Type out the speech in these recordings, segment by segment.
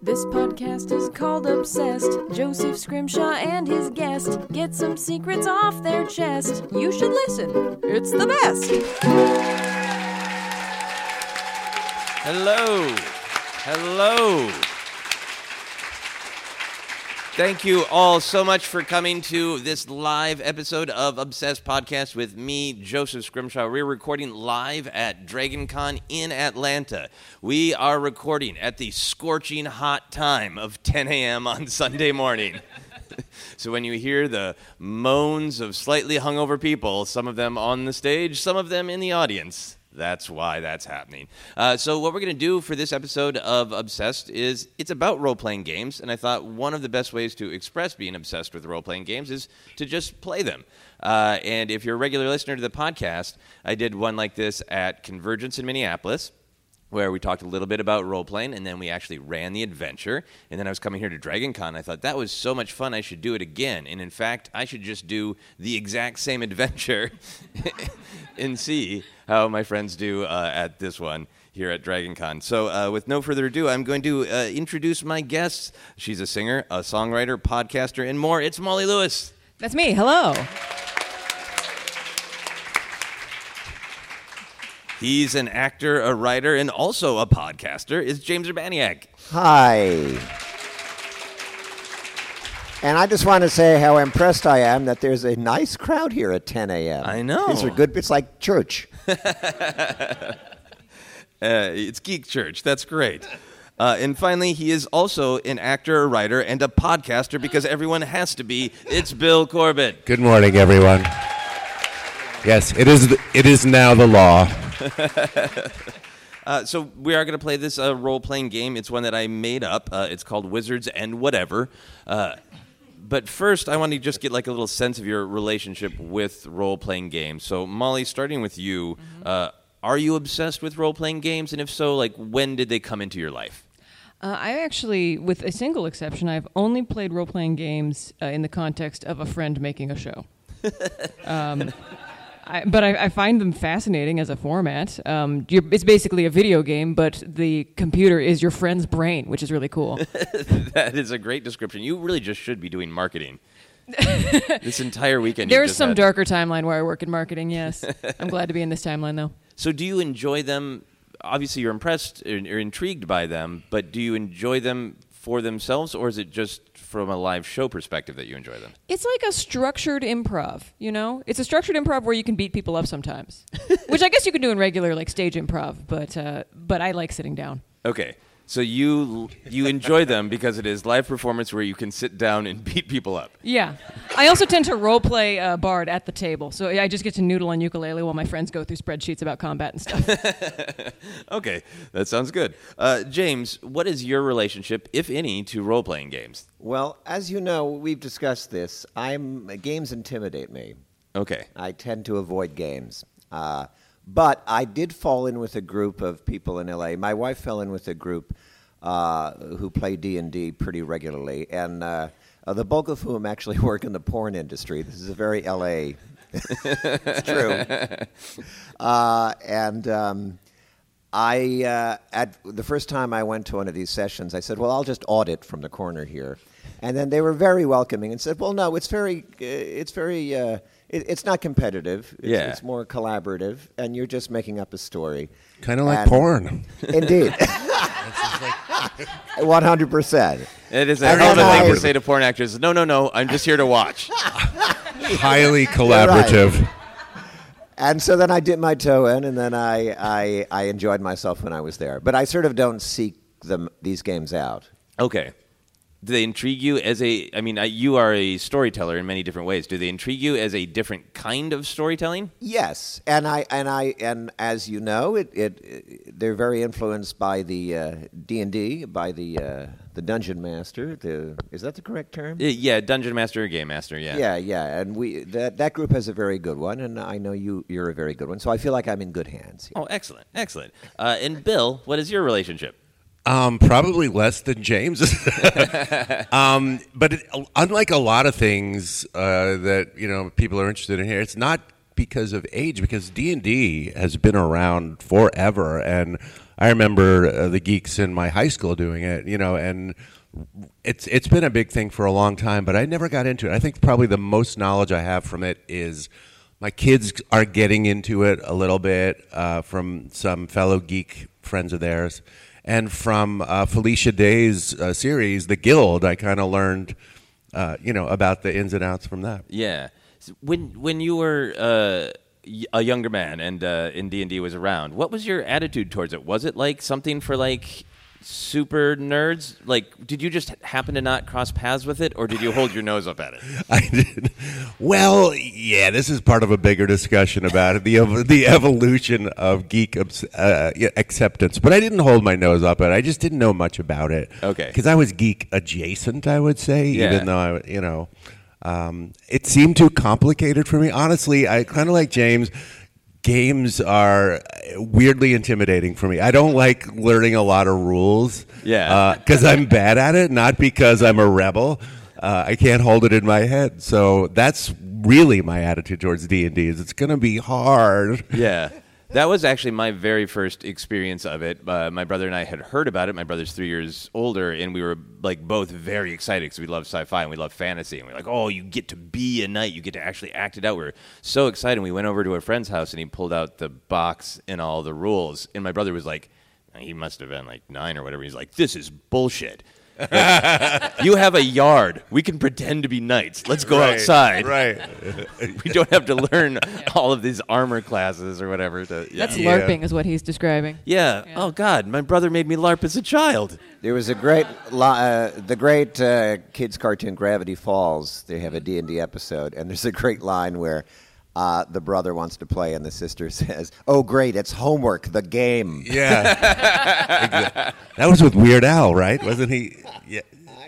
This podcast is called Obsessed. Joseph Scrimshaw and his guest get some secrets off their chest. You should listen, it's the best. Hello. Hello. Thank you all so much for coming to this live episode of Obsessed Podcast with me, Joseph Scrimshaw. We're recording live at DragonCon in Atlanta. We are recording at the scorching hot time of 10 a.m. on Sunday morning. so when you hear the moans of slightly hungover people, some of them on the stage, some of them in the audience, that's why that's happening. Uh, so, what we're going to do for this episode of Obsessed is it's about role playing games, and I thought one of the best ways to express being obsessed with role playing games is to just play them. Uh, and if you're a regular listener to the podcast, I did one like this at Convergence in Minneapolis where we talked a little bit about role playing and then we actually ran the adventure. And then i was coming here to dragon con i thought that was so much fun i should do it again. And in fact i should just do the exact same adventure and see how my friends do uh, at this one here at dragon con. So uh, with no further ado i'm going to uh, introduce my guests. She's a singer a songwriter podcaster and more. It's molly lewis. That's me. Hello. He's an actor a writer and also a podcaster is james urbaniak Hi. And I just want to say how impressed I am that there's a nice crowd here at 10 a.m. I know. These are good. It's like church. Uh, it's Geek Church. That's great. Uh, and finally, he is also an actor, a writer, and a podcaster because everyone has to be. It's Bill Corbett. Good morning, everyone. Yes, it is. It is now the law. Uh, so we are going to play this uh, role-playing game. It's one that I made up. Uh, it's called Wizards and Whatever. Uh, but first, I want to just get like a little sense of your relationship with role-playing games. So, Molly, starting with you, uh, are you obsessed with role-playing games? And if so, like when did they come into your life? Uh, I actually, with a single exception, I've only played role playing games uh, in the context of a friend making a show. um, I, but I, I find them fascinating as a format. Um, you're, it's basically a video game, but the computer is your friend's brain, which is really cool. that is a great description. You really just should be doing marketing. this entire weekend. There's some had- darker timeline where I work in marketing, yes. I'm glad to be in this timeline, though. So, do you enjoy them? Obviously, you're impressed or or intrigued by them, but do you enjoy them for themselves, or is it just from a live show perspective that you enjoy them? It's like a structured improv, you know? It's a structured improv where you can beat people up sometimes, which I guess you can do in regular like stage improv, but uh, but I like sitting down. Okay, so you you enjoy them because it is live performance where you can sit down and beat people up. Yeah, I also tend to role play uh, Bard at the table, so I just get to noodle on ukulele while my friends go through spreadsheets about combat and stuff. Okay, that sounds good. Uh, James, what is your relationship, if any, to role playing games? Well, as you know, we've discussed this. I'm games intimidate me. Okay, I tend to avoid games. Uh, but I did fall in with a group of people in LA. My wife fell in with a group uh, who play D and D pretty regularly, and uh, uh, the bulk of whom actually work in the porn industry. This is a very LA. it's true. Uh, and um, I, uh, at the first time I went to one of these sessions, I said, "Well, I'll just audit from the corner here," and then they were very welcoming and said, "Well, no, it's very, uh, it's very, uh, it, it's not competitive. It's, Yeah. it's more collaborative, and you're just making up a story." Kind of like And- porn. Indeed, one hundred percent. it is a And hell of a thing I- to say to porn actors. No, no, no, I'm just here to watch. Highly collaborative. And so then I dipped my toe in, and then I, I, I enjoyed myself when I was there. But I sort of don't seek them these games out. Okay. Do they intrigue you as a? I mean, you are a storyteller in many different ways. Do they intrigue you as a different kind of storytelling? Yes, and I and I and as you know, it, it, they're very influenced by the D and D, by the uh, the dungeon master. The is that the correct term? Uh, Yeah, dungeon master or game master. Yeah. yeah, yeah, and we that that group has a very good one, and I know you you're a very good one. So I feel like I'm in good hands. Oh, excellent, excellent. Uh, and Bill, what is your relationship? Um, probably less than James. um, but it, unlike a lot of things uh, that you know people are interested in here, it's not because of age. Because D and D has been around forever, and I remember uh, the geeks in my high school doing it, you know, and it's it's been a big thing for a long time, but I never got into it. I think probably the most knowledge I have from it is my kids are getting into it a little bit uh, from some fellow geek friends of theirs, and from uh, Felicia Day's uh, series, The Guild. I kind of learned, uh, you know, about the ins and outs from that. Yeah. When when you were uh, a younger man and uh, in D and D was around, what was your attitude towards it? Was it like something for like super nerds? Like, did you just happen to not cross paths with it, or did you hold your nose up at it? I did. Well, yeah, this is part of a bigger discussion about it, the the evolution of geek uh, acceptance. But I didn't hold my nose up at it. I just didn't know much about it. Okay. because I was geek adjacent, I would say, Yeah. even though I, you know, um, it seemed too complicated for me. Honestly, I kind of like James. Games are weirdly intimidating for me. I don't like learning a lot of rules. Yeah. because I'm bad at it, not because I'm a rebel. Uh, I can't hold it in my head. So that's really my attitude towards D and D. Is it's going to be hard. yeah. That was actually my very first experience of it. Uh, my brother and I had heard about it. My brother's three years older, and we were like both very excited because we love sci-fi and we love fantasy. And we are like, "Oh, you get to be a knight. You get to actually act it out." We were so excited. We went over to a friend's house, and he pulled out the box and all the rules. And my brother was like, he must have been like nine or whatever. He's like, "This is bullshit." You have a yard. We can pretend to be knights. Let's go outside. Right. We don't have to learn all of these armor classes or whatever. To, yeah. That's Yeah. LARPing, is what he's describing. yeah. Oh God, my brother made me LARP as a child. There was a great, li- uh, the great uh, kids cartoon Gravity Falls. They have a D and D episode, and there's a great line where uh, the brother wants to play, and the sister says, "Oh, great, it's homework, the game." Yeah. That was with Weird Al, right? Wasn't he? Yeah.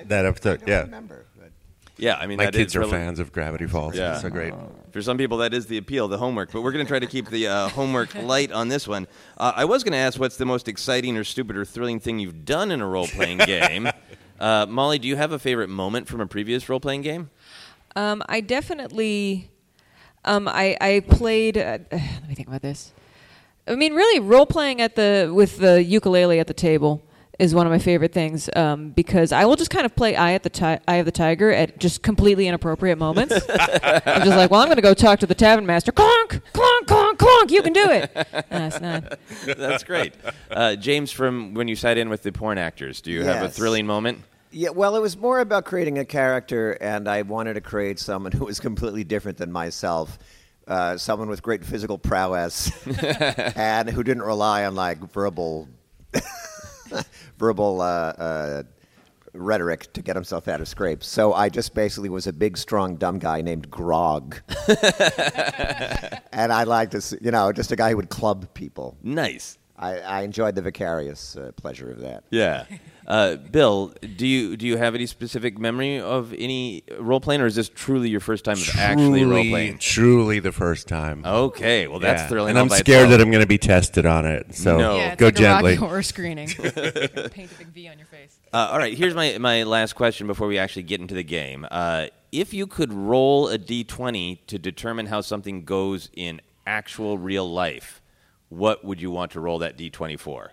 That episode. Yeah. Remember, but Yeah, I mean, My that kids is are really- fans of Gravity Falls. Yeah. It's so great. For some people, that is the appeal, the homework. But we're going to try to keep the uh, homework light on this one. Uh, I was going to ask, what's the most exciting or stupid or thrilling thing you've done in a role-playing game? Uh, Molly, do you have a favorite moment from a previous role-playing game? Um, I definitely, um, I, I played. Uh, let me think about this. I mean, really, role playing at the with the ukulele at the table is one of my favorite things um, because I will just kind of play eye at the ti- eye of the tiger at just completely inappropriate moments. I'm just like, well, I'm going to go talk to the tavern master. Clonk, clonk, clonk, clonk. You can do it. No, it's not. That's great. Uh, James, from when you sat in with the porn actors, do you have a Yes. thrilling moment? Yeah, well, it was more about creating a character, and I wanted to create someone who was completely different than myself. Uh, someone with great physical prowess, and who didn't rely on like verbal, verbal uh, uh, rhetoric to get himself out of scrapes. So I just basically was a big, strong, dumb guy named Grog, and I liked to, you know, just a guy who would club people. Nice. I, I enjoyed the vicarious uh, pleasure of that. Yeah. Uh, Bill, do you do you have any specific memory of any role playing, or is this truly your first time of actually role Truly, playing? truly the first time. Okay, well that's Yeah. thrilling. And all I'm by scared itself. that I'm going to be tested on it. So No. Yeah, it's go like gently. a Rocky Horror screening. Paint a big V on your face. Uh, all right, here's my, my last question before we actually get into the game. Uh, if you could roll a d20 to determine how something goes in actual real life, what would you want to roll that d20 for?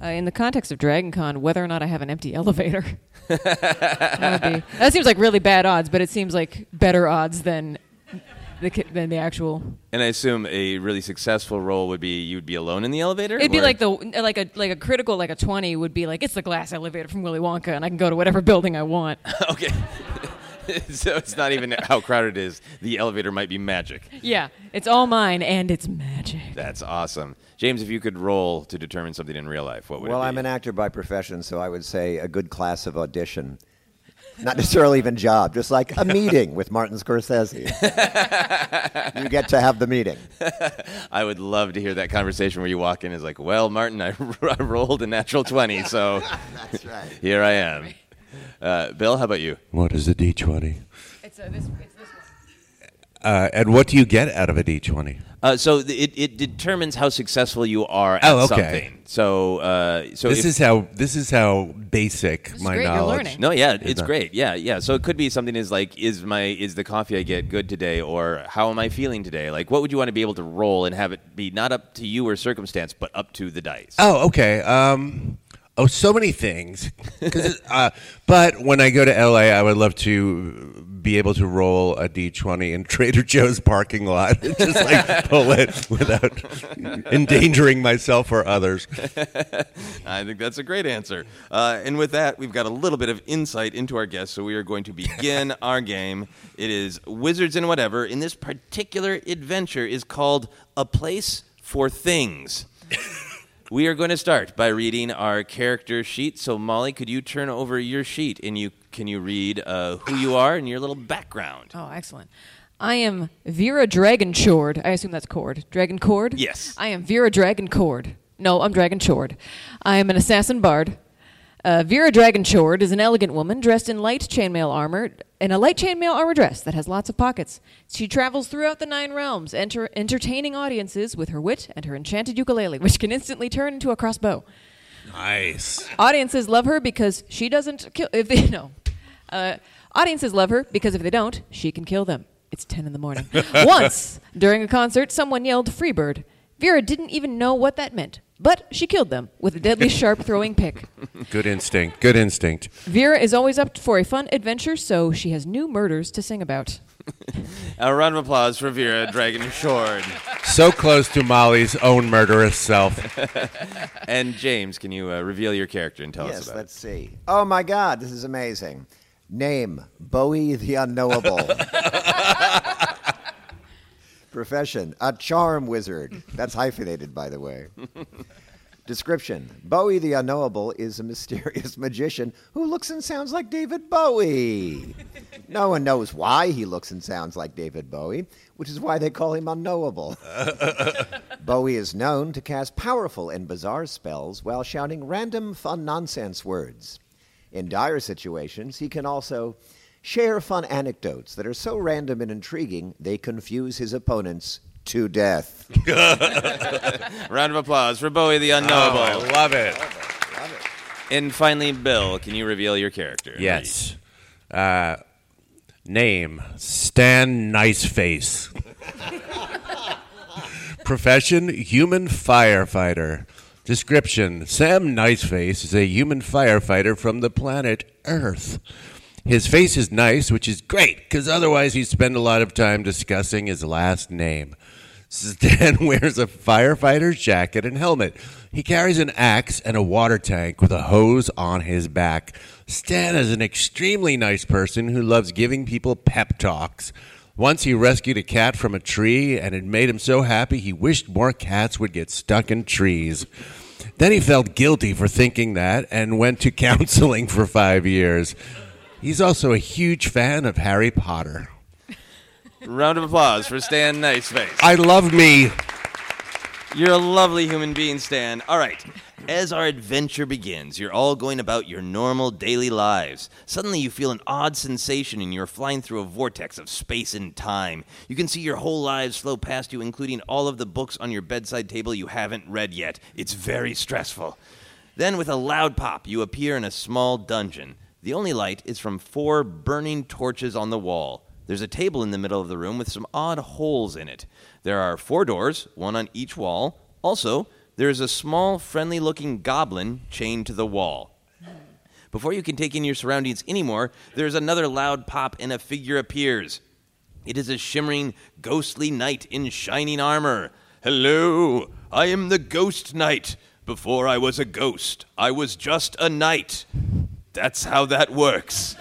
Uh, in the context of Dragon Con, whether or not I have an empty elevator. that, would be, that seems like really bad odds, but it seems like better odds than the, than the actual. And I assume a really successful roll would be you'd be alone in the elevator. It'd be like the like a like a critical like a twenty would be like it's the glass elevator from Willy Wonka, and I can go to whatever building I want. okay. so it's not even how crowded it is. The elevator might be magic. yeah, it's all mine, and it's magic. That's awesome, James. If you could roll to determine something in real life, what would Well, it be? I'm an actor by profession, so I would say a good class of audition. Not necessarily even job, just like a meeting with Martin Scorsese. you get to have the meeting. I would love to hear that conversation where you walk in and is like, "Well, Martin, I, I rolled a natural twenty, so That's right. here I am." Uh, Bill, how about you? What is a D20? It's uh, this. It's this one. Uh, and what do you get out of a D20? Uh, so it, it determines how successful you are at Oh, okay. something. So uh, so This if- is how this is how basic is my great, you're knowledge. learning. No, yeah, it's that- great. Yeah, yeah. So it could be something as like, is my is the coffee I get good today, or how am I feeling today? Like, what would you want to be able to roll and have it be not up to you or circumstance, but up to the dice? Oh, okay. Um, oh, so many things. uh, but when I go to LA, I would love to be able to roll a D20 in Trader Joe's parking lot, and just like pull it without endangering myself or others. I think that's a great answer. Uh, and with that, we've got a little bit of insight into our guests, so we are going to begin our game. It is Wizards and Whatever. In this particular adventure is called A Place for Things. We are going to start by reading our character sheet. So, Molly, could you turn over your sheet and you can you read uh, who you are and your little background? Oh, excellent. I am Vera Dragonchord. I assume that's Cord. Dragon Cord? Yes. I am Vera Dragon Dragonchord. No, I'm Dragonchord. I am an assassin bard. Uh, Vera Dragonchord is an elegant woman dressed in light chainmail armor, in a light chainmail armor dress that has lots of pockets. She travels throughout the nine realms, enter, entertaining audiences with her wit and her enchanted ukulele, which can instantly turn into a crossbow. Nice. Audiences love her because she doesn't kill. If they no, uh, audiences love her because if they don't, she can kill them. It's ten in the morning. Once during a concert, someone yelled "Freebird." Vera didn't even know what that meant, but she killed them with a deadly sharp throwing pick. Good instinct. Good instinct. Vera is always up for a fun adventure, so she has new murders to sing about. A round of applause for Vera Dragon Short. So close to Molly's own murderous self. And James, can you uh, reveal your character and tell us Yes, about it? let's see. Oh my God, this is amazing. Name Bowie the Unknowable. Profession A charm wizard. That's hyphenated, by the way. Description Bowie the Unknowable is a mysterious magician who looks and sounds like David Bowie. No one knows why he looks and sounds like David Bowie, which is why they call him unknowable. Bowie is known to cast powerful and bizarre spells while shouting random fun nonsense words. In dire situations, he can also share fun anecdotes that are so random and intriguing they confuse his opponents to death. Round of applause for Bowie the Unknowable. Oh, I love it. And finally, Bill, can you reveal your character? Yes. Uh, name Stan Niceface. Profession human firefighter. Description Sam Niceface is a human firefighter from the planet Earth. His face is nice, which is great, because otherwise he'd spend a lot of time discussing his last name. Stan wears a firefighter's jacket and helmet. He carries an axe and a water tank with a hose on his back. Stan is an extremely nice person who loves giving people pep talks. Once he rescued a cat from a tree, and it made him so happy he wished more cats would get stuck in trees. Then he felt guilty for thinking that and went to counseling for five years. He's also a huge fan of Harry Potter. Round of applause for Stan Niceface. I love me. You're a lovely human being, Stan. All right. As our adventure begins, you're all going about your normal daily lives. Suddenly, you feel an odd sensation and you're flying through a vortex of space and time. You can see your whole lives flow past you, including all of the books on your bedside table you haven't read yet. It's very stressful. Then, with a loud pop, you appear in a small dungeon. The only light is from four burning torches on the wall. There's a table in the middle of the room with some odd holes in it. There are four doors, one on each wall. Also, there is a small, friendly looking goblin chained to the wall. Before you can take in your surroundings anymore, there's another loud pop and a figure appears. It is a shimmering, ghostly knight in shining armor. Hello, I am the Ghost Knight. Before I was a ghost, I was just a knight. That's how that works.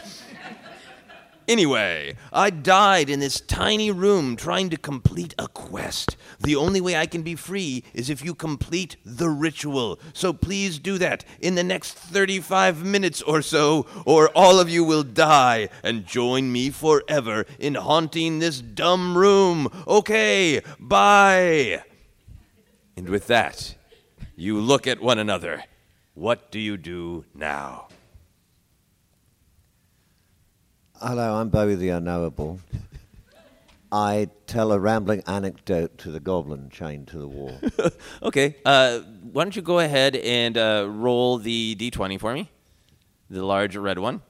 Anyway, I died in this tiny room trying to complete a quest. The only way I can be free is if you complete the ritual. So please do that in the next 35 minutes or so, or all of you will die and join me forever in haunting this dumb room. Okay, bye. And with that, you look at one another. What do you do now? Hello, I'm Bowie the Unknowable. I tell a rambling anecdote to the goblin chained to the wall. Okay. Uh, why don't you go ahead and uh, roll the d20 for me? The large red one.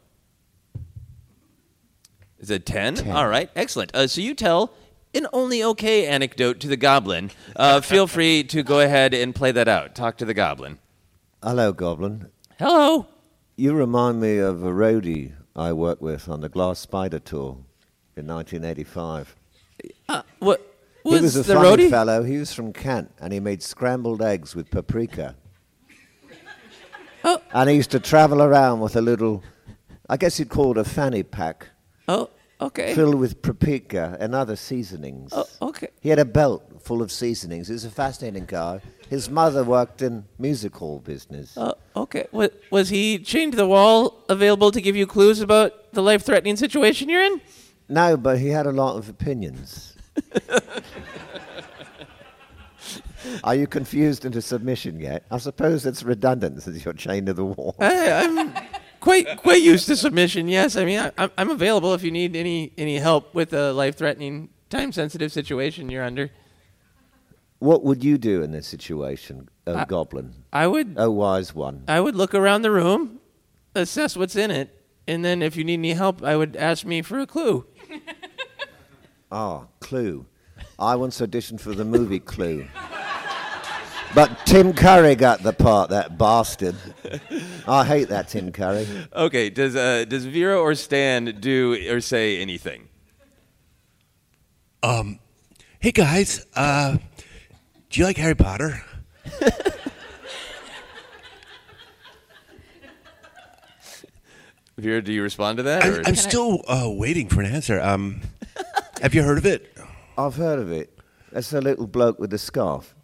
Is it 10? Ten. All right. Excellent. Uh, so you tell an only okay anecdote to the goblin. Uh, feel free to go ahead and play that out. Talk to the goblin. Hello, goblin. Hello. You remind me of a roadie I worked with on the Glass Spider tour in 1985. Uh, what was, he was a the funny roadie? fellow. He was from Kent, and he made scrambled eggs with paprika. Oh. And he used to travel around with a little, I guess you'd call it a fanny pack, Oh, okay. filled with paprika and other seasonings. Oh, okay. He had a belt full of seasonings. He was a fascinating guy. His mother worked in music hall business. Uh, okay. Wa- was he chained to the wall, available to give you clues about the life-threatening situation you're in? No, but he had a lot of opinions. Are you confused into submission yet? I suppose it's redundant since you're chained to the wall. I'm quite quite used to submission. Yes, I mean I, I'm I'm available if you need any any help with a life-threatening, time-sensitive situation you're under. What would you do in this situation, oh I- goblin? I would Oh wise one. I would look around the room, assess what's in it, and then if you need any help, I would ask me for a clue. Ah, Clue. I once auditioned for the movie Clue. But Tim Curry got the part, that bastard. I hate that Tim Curry. Okay. Does uh does Vera or Stan do or say anything? Um, Hey guys, uh, do you like Harry Potter? Vera, do you respond to that? or- I'm, I'm still uh, waiting for an answer. Um, have you heard of it? I've heard of it. That's a little bloke with a scarf.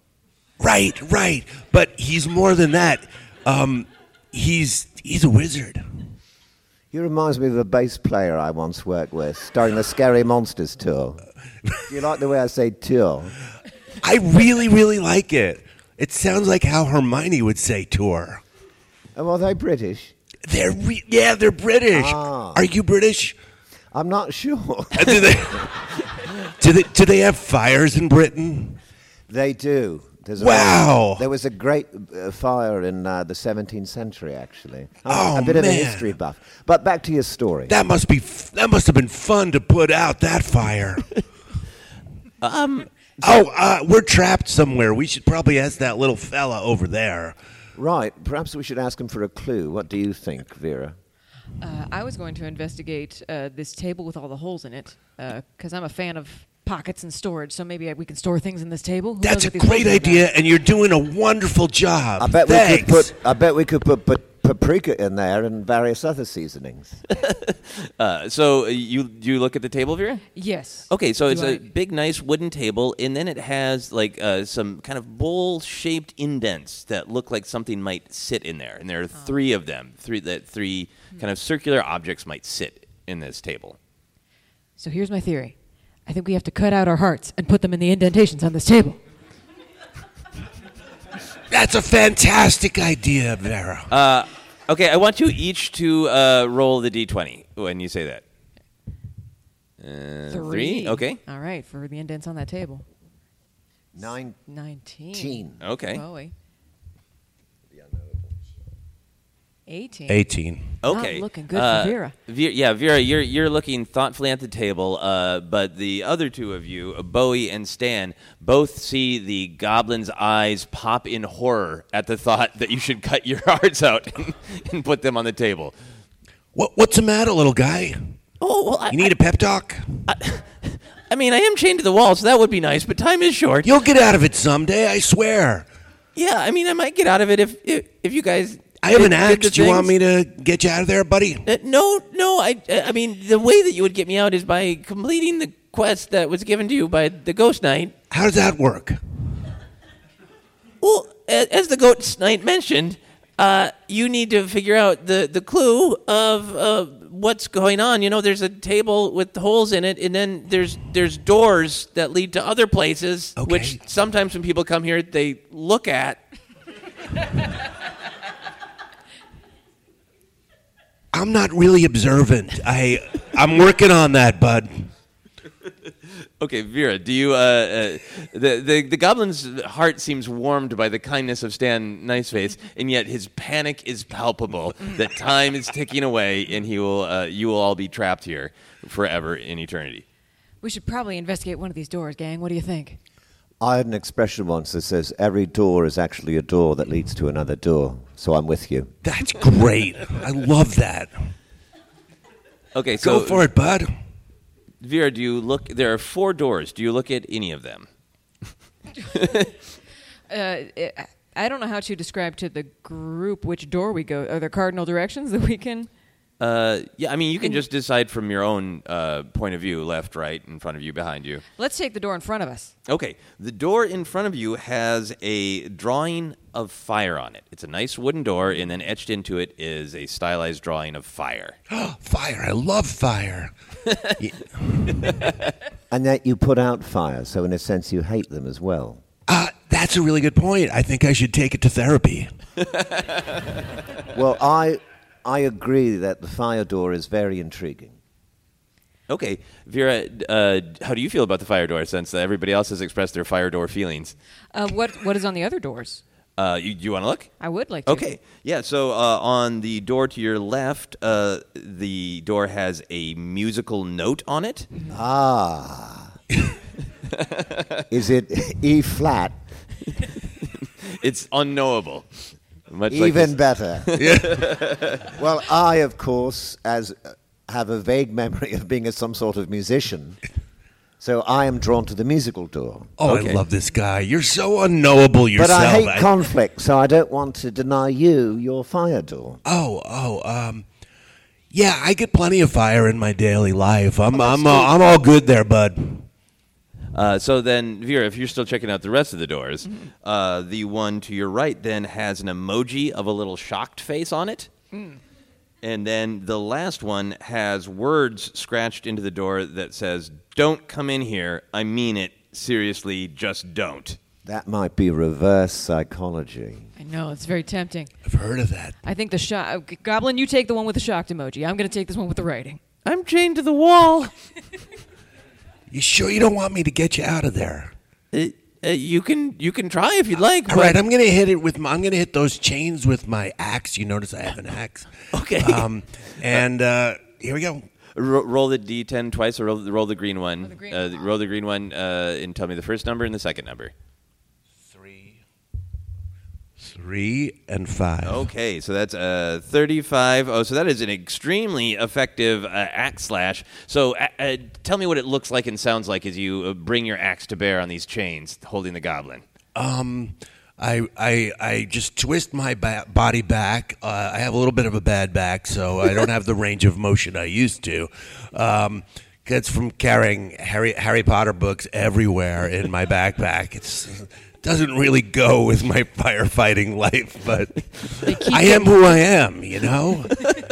Right, right. But he's more than that. Um, he's he's a wizard. He reminds me of a bass player I once worked with during the Scary Monsters tour. Do you like the way I say tour? I really, really like it. It sounds like how Hermione would say tour. Oh, are they British? They're re- yeah, they're British. Ah. Are you British? I'm not sure. Do they do they do they have fires in Britain? they do. There's a Wow. there was a great uh, fire in uh, the 17th century, actually. I'm Oh, a bit of a history buff. But back to your story. That must be f- that must have been fun to put out that fire. um. oh, uh, we're trapped somewhere. We should probably ask that little fella over there. right. Perhaps we should ask him for a clue. What do you think, Vera? Uh, I was going to investigate uh, this table with all the holes in it because I'm a fan of pockets and storage. So maybe we can store things in this table. Who That's a what these holes great idea, and you're doing a wonderful job. I bet Thanks. we could put. I bet we could put, put paprika in there and various other seasonings. Uh, so uh, you you look at the table, Vera? Yes. Okay, so Do it's a I- big, nice wooden table, and then it has like uh, some kind of bowl-shaped indents that look like something might sit in there, and there are three of them. Three that three kind of circular objects might sit in this table. So here's my theory. I think we have to cut out our hearts and put them in the indentations on this table. That's a fantastic idea, Vera. Uh, okay, I want you each to uh, roll the d20 when you say that. Uh, three. Okay. All right, for the indents on that table. Nine. 19. Okay. Bowie. 18. 18. Okay. Not looking good for Uh, Vera. Yeah, Vera, you're you're looking thoughtfully at the table, uh, but the other two of you, uh, Bowie and Stan, both see the goblin's eyes pop in horror at the thought that you should cut your hearts out and, and put them on the table. What, what's the matter, little guy? Oh well, I, You need a pep talk? I mean, I am chained to the wall, so that would be nice, but time is short. You'll get out of it someday, I swear. Yeah, I mean, I might get out of it if if, if you guys. I have an axe. Do you want me to get you out of there, buddy? Uh, no, no. I, I mean, the way that you would get me out is by completing the quest that was given to you by the Ghost Knight. How does that work? Well, as the Ghost Knight mentioned, uh, you need to figure out the the clue of uh, what's going on. You know, there's a table with holes in it, and then there's there's doors that lead to other places, Okay. which sometimes when people come here, they look at. I'm not really observant. I I'm working on that, bud. Okay, Vera, do you? Uh, uh, the, the the goblin's heart seems warmed by the kindness of Stan Niceface, and yet his panic is palpable. that time is ticking away, and he will. Uh, you will all be trapped here forever in eternity. We should probably investigate one of these doors, gang. What do you think? I had an expression once that says every door is actually a door that leads to another door. So I'm with you. That's great. I love that. Okay, so Go for it, bud. Vera, do you look? There are four doors. Do you look at any of them? Uh, I don't know how to describe to the group which door we go. Are there cardinal directions that we can? Uh, yeah, I mean, you can just decide from your own uh, point of view, left, right, in front of you, behind you. Let's take the door in front of us. Okay, the door in front of you has a drawing of fire on it. It's a nice wooden door, and then etched into it is a stylized drawing of fire. fire. I love fire. And that you put out fire, so in a sense you hate them as well. Uh, that's a really good point. I think I should take it to therapy. Well, I, I agree that the fire door is very intriguing. Okay, Vera, uh, how do you feel about the fire door since everybody else has expressed their fire door feelings? Uh, what What is on the other doors? Uh, you, you want to look? I would like to. Okay, yeah. So uh, on the door to your left, uh, the door has a musical note on it. Ah. is it E flat? It's unknowable. Much like Even this- better. well, I, of course, as uh, have a vague memory of being a, some sort of musician, so I am drawn to the musical door. Oh, Okay. I love this guy. You're so unknowable yourself. But I hate I- conflict, so I don't want to deny you your fire door. Oh, oh, um, yeah, I get plenty of fire in my daily life. I'm, I'm, uh, I'm all good there, bud. Uh, so then, Vera, if you're still checking out the rest of the doors, uh, the one to your right then has an emoji of a little shocked face on it. And then the last one has words scratched into the door that says, Don't come in here. I mean it. Seriously, just don't. That might be reverse psychology. I know it's very tempting. I've heard of that. I think the shock goblin. You take the one with the shocked emoji. I'm going to take this one with the writing. I'm chained to the wall. You sure you don't want me to get you out of there? Uh, uh, you can you can try if you'd like. All but- right, I'm gonna hit it with my. I'm gonna hit those chains with my axe. You notice I have an axe. Okay. Um, and uh, here we go. Ro- roll the d10 twice, or roll, roll the green one. the green uh, roll the green one, uh, and tell me the first number and the second number. Three, and five. Okay, so that's uh, 35. Oh, so that is an extremely effective uh, axe slash. So uh, uh, tell me what it looks like and sounds like as you uh, bring your axe to bear on these chains holding the goblin. Um, I, I, I just twist my ba- body back. Uh, I have a little bit of a bad back, so I don't have the range of motion I used to. Um, that's from carrying Harry Harry Potter books everywhere in my backpack. It's doesn't really go with my firefighting life, but I am who I am, you know.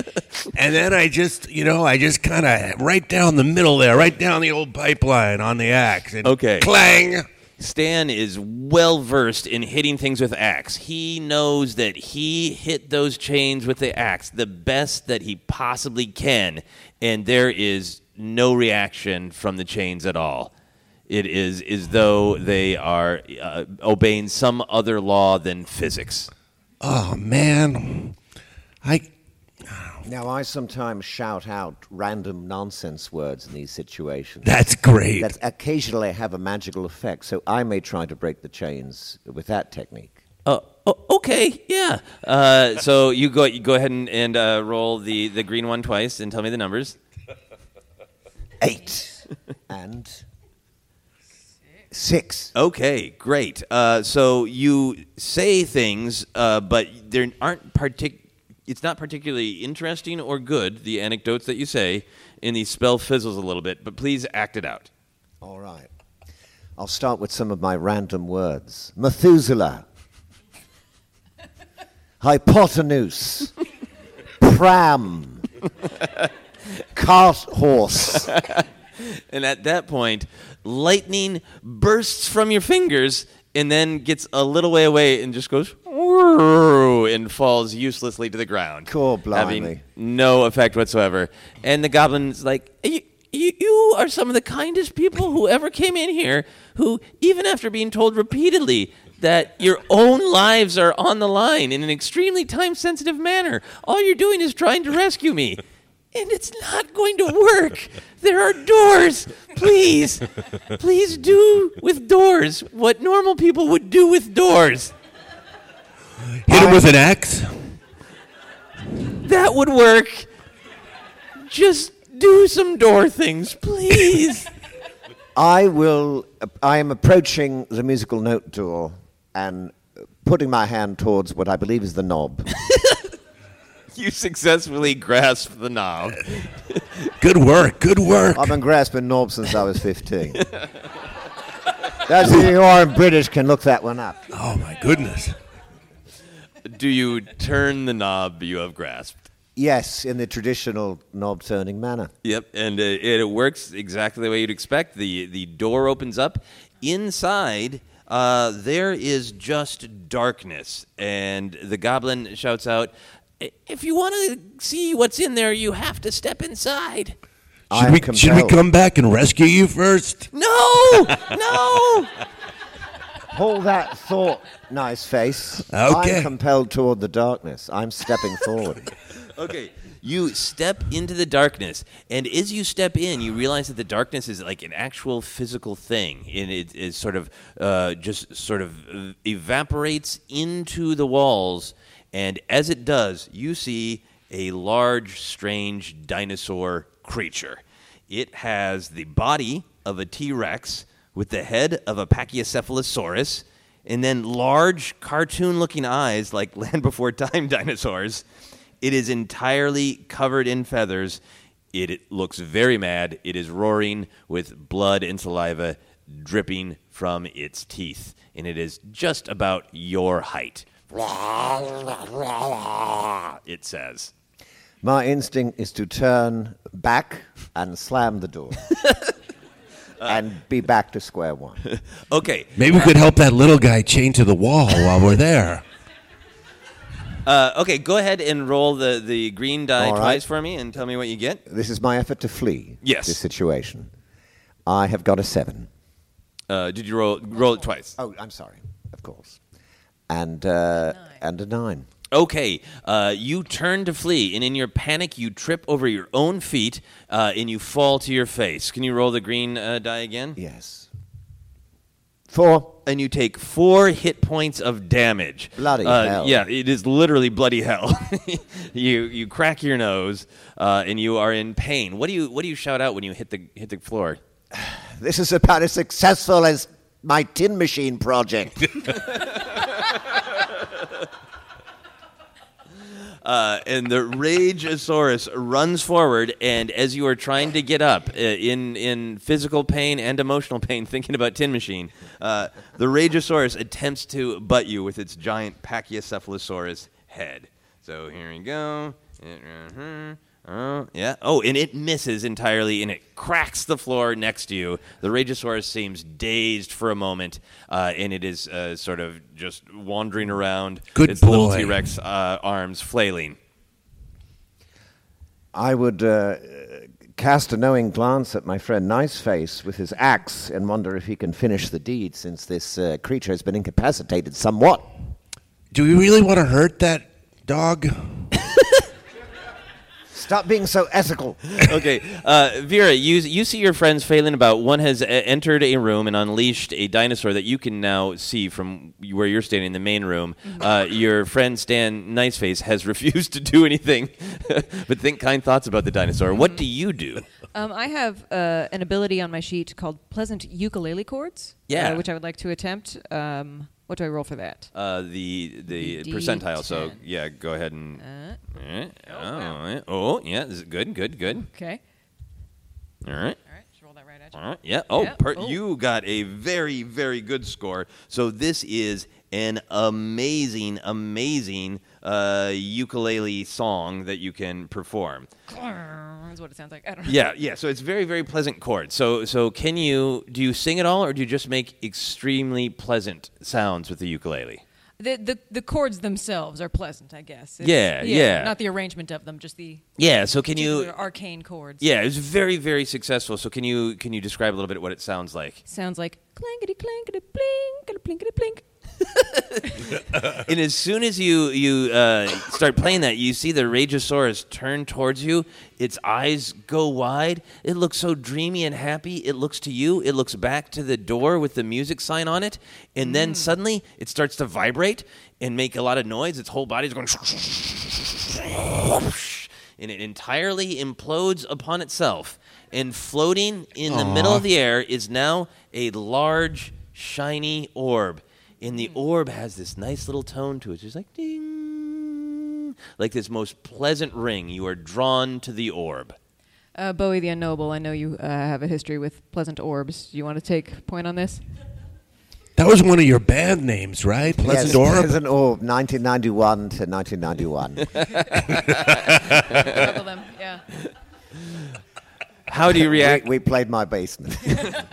and then I just, you know, I just kind of right down the middle there, right down the old pipeline on the axe. And Okay. clang. Stan is well versed in hitting things with axe. He knows that he hit those chains with the axe the best that he possibly can, and there is no reaction from the chains at all. It is as though they are uh, obeying some other law than physics. Oh man, I Now, I sometimes shout out random nonsense words in these situations. that's great. that occasionally have a magical effect, so I may try to break the chains with that technique. Uh, oh, okay, yeah. Uh, so you go, you go ahead and, and uh, roll the, the green one twice and tell me the numbers. Eight and six. Okay, great. Uh, so you say things, uh, but there aren't partic- It's not particularly interesting or good. The anecdotes that you say, and the spell fizzles a little bit. But please act it out. All right. I'll start with some of my random words Methuselah, hypotenuse, pram, cart horse. And at that point, lightning bursts from your fingers and then gets a little way away and just goes and falls uselessly to the ground. Cool, having no effect whatsoever. And the goblin's like, you, you, you are some of the kindest people who ever came in here. Who, even after being told repeatedly that your own lives are on the line in an extremely time sensitive manner, all you're doing is trying to rescue me. And it's not going to work. There are doors. Please, please do with doors what normal people would do with doors. Hit him with an axe. That would work. Just do some door things, please. I will. I am approaching the musical note door and putting my hand towards what I believe is the knob. you successfully grasp the knob. Good work. Good work. I've been grasping knobs since I was 15. That's if you are in British can look that one up. Oh my goodness. Do you turn the knob you have grasped? Yes, in the traditional knob turning manner. Yep, and uh, it, it works exactly the way you'd expect. the The door opens up. Inside, uh, there is just darkness, and the goblin shouts out, "If you want to see what's in there, you have to step inside." I Should am we, should we compelled. come back and rescue you first? No, no. Hold that thought, nice face. Okay. I'm compelled toward the darkness. I'm stepping forward. okay. You step into the darkness, and as you step in, you realize that the darkness is like an actual physical thing, and it is sort of uh, just sort of uh, evaporates into the walls. And as it does, you see a large, strange dinosaur creature. It has the body of a T Rex with the head of a Pachycephalosaurus, and then large cartoon looking eyes like Land Before Time dinosaurs. It is entirely covered in feathers. It, it looks very mad. It is roaring with blood and saliva dripping from its teeth, and it is just about your height. It says. My instinct is to turn back and slam the door. and be back to square one. Okay, Maybe we could help that little guy chain to the wall while we're there. uh, okay, go ahead and roll the, the green die All right. twice for me and tell me what you get. This is my effort to flee Yes. this situation. I have got a seven. Uh, did you roll roll it twice? Oh, I'm sorry. Of course. And uh, and a nine. Okay, uh, you turn to flee, and in your panic, you trip over your own feet uh, and you fall to your face. Can you roll the green uh, die again? Yes. Four. And you take four hit points of damage. Bloody Uh, hell. Yeah, it is literally bloody hell. you you crack your nose, uh, and you are in pain. What do you what do you shout out when you hit the hit the floor? This is about as successful as my tin machine project. Uh, and the Rageosaurus runs forward, and as you are trying to get up uh, in in physical pain and emotional pain, thinking about Tin Machine, uh, the Rageosaurus attempts to butt you with its giant Pachycephalosaurus head. So here we go. Oh, yeah. Oh, and it misses entirely, and it cracks the floor next to you. The Rageosaurus seems dazed for a moment, uh, and it is uh, sort of just wandering around. Good its little. T-Rex uh, arms flailing. I would uh, cast a knowing glance at my friend Niceface with his axe and wonder if he can finish the deed since this uh, creature has been incapacitated somewhat. Do we really want to hurt that dog? Stop being so ethical. okay, uh, Vera, you you see your friends failing about. One has uh, entered a room and unleashed a dinosaur that you can now see from where you're standing in the main room. Uh, your friend Stan Niceface has refused to do anything, but think kind thoughts about the dinosaur. What do you do? Um, I have uh, an ability on my sheet called Pleasant Ukulele Chords, Yeah. uh, which I would like to attempt. Um, what do I roll for that? Uh, the the The percentile. So D10. yeah, go ahead and. Uh, Eh, Oh, oh, wow. eh, oh, yeah, this is good, good, good. okay. All right. All right. Just roll that right at you. All right. Yeah. Oh, Yeah. per- Oh. you got a very, very good score. So this is an amazing, amazing uh, ukulele song that you can perform. Is what it sounds like. I don't know. Yeah, yeah. So it's very, very pleasant chord. So, so can you do you sing it all, or do you just make extremely pleasant sounds with the ukulele? The, the the chords themselves are pleasant, I guess. It's- Yeah, yeah. Not the arrangement of them, just the Yeah. So can you? arcane chords. Yeah, it was very very successful. So can you can you describe a little bit what it sounds like? Sounds like clankety clankety blink, plinkety plink. and as soon as you you uh, start playing that, you see the Rageosaurus turn towards you. Its eyes go wide. It looks so dreamy and happy. It looks to you. It looks back to the door with the music sign on it, and then suddenly it starts to vibrate and make a lot of noise. Its whole body's going. And it entirely implodes upon itself. And floating in the middle of the air is now a large, shiny orb. And the orb has this nice little tone to it. It's just like ding. Like this most pleasant ring. You are drawn to the orb. Uh, Bowie the Unknowable, I know you uh, have a history with pleasant orbs. Do you want to take point on this? That was one of your band names, right? Pleasant yes, Orb. Pleasant Orb, 1991 to 1991. Them, yeah. How do you react? we, we played my basement.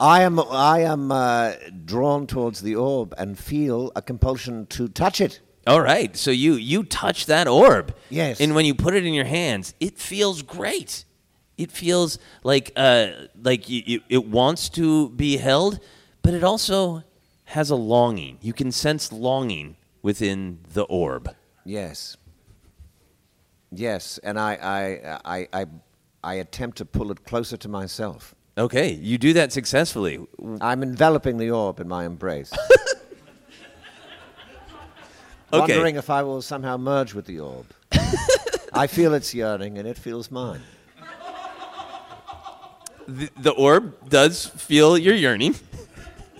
I am, I am uh, drawn towards the orb and feel a compulsion to touch it. All right. So you you touch that orb. Yes. And when you put it in your hands, it feels great. It feels like uh like you, you, it wants to be held, but it also has a longing. You can sense longing within the orb. Yes. Yes, and I, I, I, I, I attempt to pull it closer to myself. Okay, you do that successfully. I'm enveloping the orb in my embrace. Okay. Wondering if I will somehow merge with the orb. I feel its yearning and it feels mine. the, the orb does feel your yearning,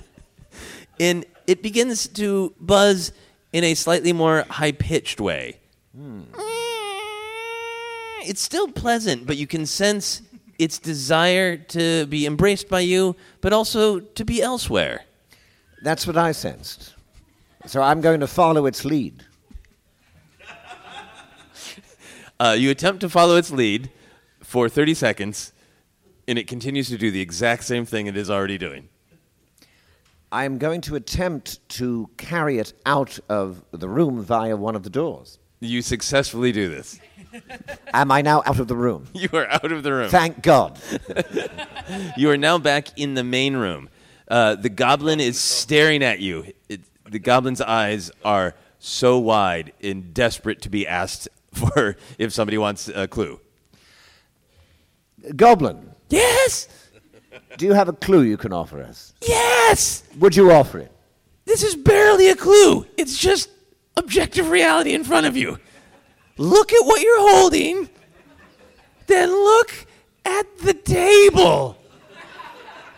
and it begins to buzz in a slightly more high pitched way. Hmm. It's still pleasant, but you can sense its desire to be embraced by you, but also to be elsewhere. That's what I sensed. So I'm going to follow its lead. Uh, you attempt to follow its lead for 30 seconds, and it continues to do the exact same thing it is already doing. I am going to attempt to carry it out of the room via one of the doors. You successfully do this. Am I now out of the room? You are out of the room. Thank God. You are now back in the main room. Uh, the goblin is staring at you. It, the goblin's eyes are so wide and desperate to be asked for if somebody wants a clue. Goblin, Yes! do you have a clue you can offer us? Yes! Would you offer it? This is barely a clue. It's just objective reality in front of you. Look at what you're holding, then look at the table.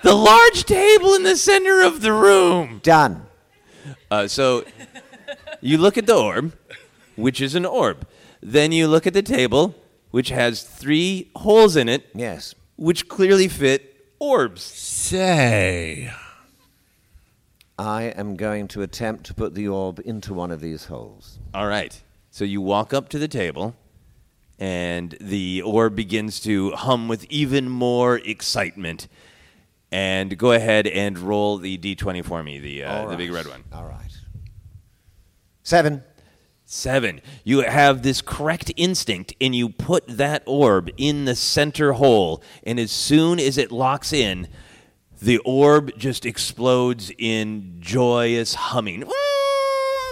The large table in the center of the room. Done. Uh, so you look at the orb, which is an orb. Then you look at the table, which has three holes in it, Yes. which clearly fit orbs. Say. I am going to attempt to put the orb into one of these holes. All right. So you walk up to the table, and the orb begins to hum with even more excitement. And go ahead and roll the d20 for me, the, uh, All the big right. red one. All right. Seven. Seven. You have this correct instinct, and you put that orb in the center hole. And as soon as it locks in, the orb just explodes in joyous humming.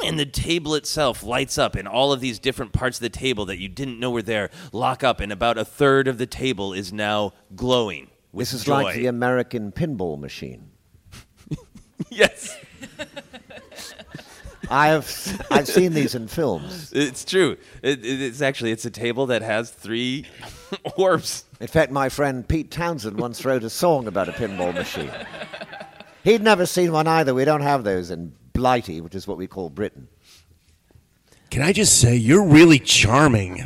And the table itself lights up, and all of these different parts of the table that you didn't know were there lock up, and about a third of the table is now glowing. With This is joy. like the American pinball machine. yes, I have I've seen these in films. it's true. It, it- it's actually it's a table that has three orbs. In fact, my friend Pete Townshend once wrote a song about a pinball machine. He'd never seen one either. We don't have those in Blighty, which is what we call Britain. Can I just say you're really charming?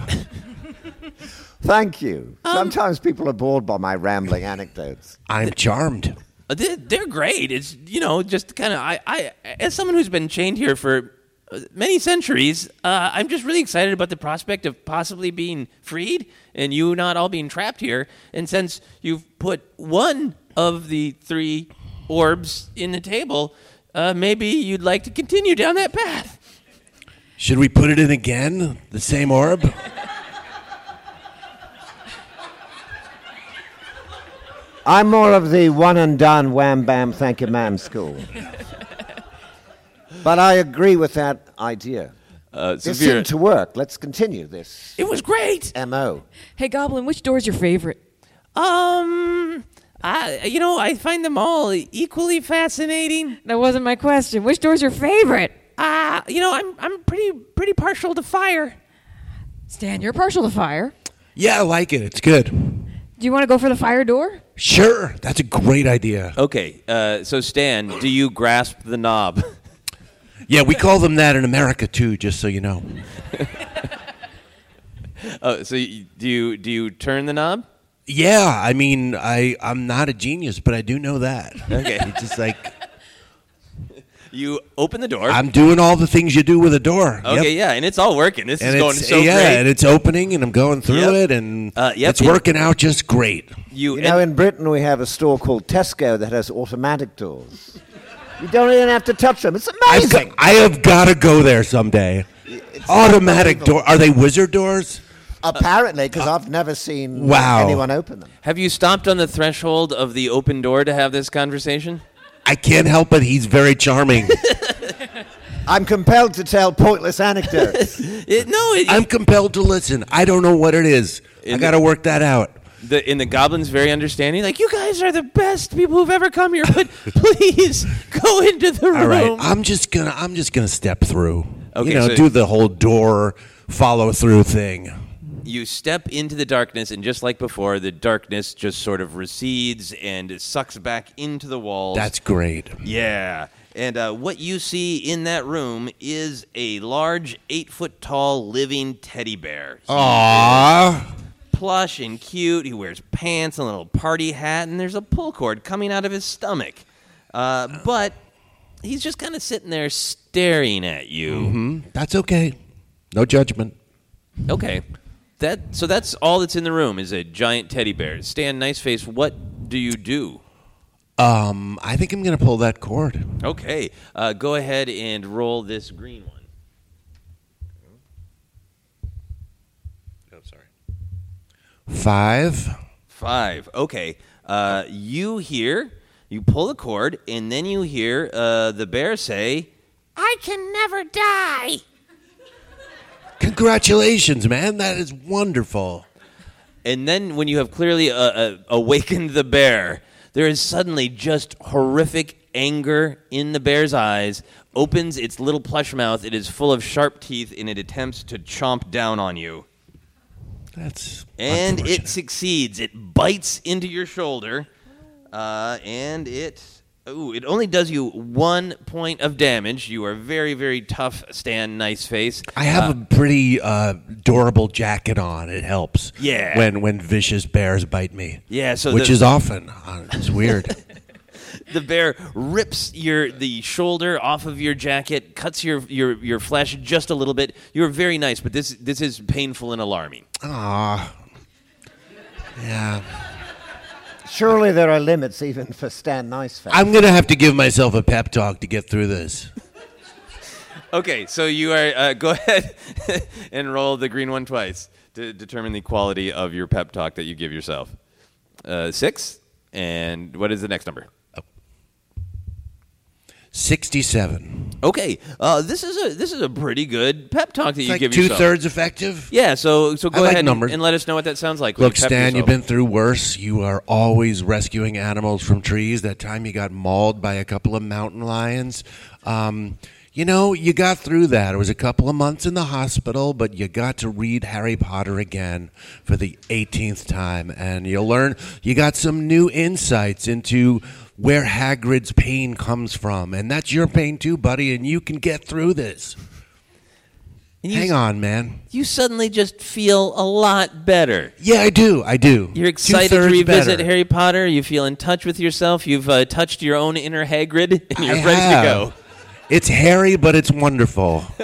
Thank you. Um, Sometimes people are bored by my rambling anecdotes. I'm charmed. Uh, They're, great. It's you know just kind of I, I as someone who's been chained here for uh, many centuries, uh, I'm just really excited about the prospect of possibly being freed and you not all being trapped here. And since you've put one of the three orbs in the table, uh, maybe you'd like to continue down that path. Should we put it in again? The same orb? I'm more of the one and done, wham bam, thank you, ma'am school. but I agree with that idea. Uh, This Severe, seemed to work. Let's continue this it was great. MO. Hey, Goblin, which door's your favorite? Um, I you know I find them all equally fascinating. That wasn't my question. Which door's your favorite? Ah, you know I'm I'm pretty pretty partial to fire. Stan, you're partial to fire. Yeah, I like it. It's good. Do you want to go for the fire door? Sure, that's a great idea. Okay, uh, so Stan, do you grasp the knob? Yeah, we call them that in America too, just so you know. Oh, so you, do you do you turn the knob? Yeah, I mean, I I'm not a genius, but I do know that. Okay. It's just like You open the door. I'm doing all the things you do with a door. okay, Yep. yeah, and it's all working. This And is going it's, so yeah, great. and it's opening, and I'm going through Yep. it, and Uh, yep, it's it- working out just great. you, You know, in Britain we have a store called Tesco that has automatic doors. You don't even have to touch them. It's I've amazing. got, I have got to go there someday. Automatic door. Are they wizard doors? Apparently, because I've never seen Wow. anyone open them. have you stopped on the threshold of the open door to have this conversation? I can't help it. He's very charming. I'm compelled to tell pointless anecdotes. It, no, it, I'm compelled to listen. I don't know what it is. I got to work that out. the in the goblin's very understanding. Like you guys are the best people who've ever come here, but please go into the room. All right, I'm just gonna I'm just gonna step through. Okay, you know, so- do the whole door follow through thing. You step into the darkness, and just like before, the darkness just sort of recedes and it sucks back into the walls. That's great. yeah. And uh, what you see in that room is a large, eight foot tall living teddy bear. He Aww. plush and cute. He wears pants and a little party hat, and there's a pull cord coming out of his stomach. Uh, but he's just kind of sitting there staring at you. Hmm? That's okay. No judgment. Okay. That so that's all that's in the room is a giant teddy bear. Stan Nice Face, what do you do? Um, I think I'm gonna pull that cord. Okay. Uh, go ahead and roll this green one. Oh, sorry. Five. Five. Okay. Uh, you hear, you pull the cord, and then you hear uh, the bear say, I can never die. Congratulations, man. That is wonderful. And then, when you have clearly uh, uh, awakened the bear, there is suddenly just horrific anger in the bear's eyes. Opens its little plush mouth. It is full of sharp teeth, and it attempts to chomp down on you. That's And it succeeds. It bites into your shoulder, uh, and it. Ooh, it only does you one point of damage. You are very, very tough, Stan Nice Face. I have a pretty uh, durable jacket on. It helps. Yeah. When when vicious bears bite me. Yeah, so which the- is often. Uh, it's weird. the bear rips your the shoulder off of your jacket, cuts your, your, your flesh just a little bit. You're very nice, but this this is painful and alarming. Ah. Yeah. Surely there are limits even for Stan Nice Face. I'm gonna have to give myself a pep talk to get through this. Okay, so you are uh, go ahead and roll the green one twice to determine the quality of your pep talk that you give yourself. Uh, six, and what is the next number? Sixty-seven. Okay, uh, this is a this is a pretty good pep talk that you like give two yourself. thirds effective. Yeah, so so go like ahead and, numbers. and let us know what that sounds like. when Look, you pep Stan, you've yourself. been through worse. You are always rescuing animals from trees. That time you got mauled by a couple of mountain lions. Um, you know, you got through that. It was a couple of months in the hospital, but you got to read Harry Potter again for the 18th time. And you'll learn, you got some new insights into where Hagrid's pain comes from. And that's your pain too, buddy, and you can get through this. You, Hang on, man. You suddenly just feel a lot better. Yeah, I do. I do. You're excited to Two-thirds revisit better. Harry Potter. You feel in touch with yourself. You've uh, touched your own inner Hagrid, and you're I ready have. to go. It's hairy, but it's wonderful.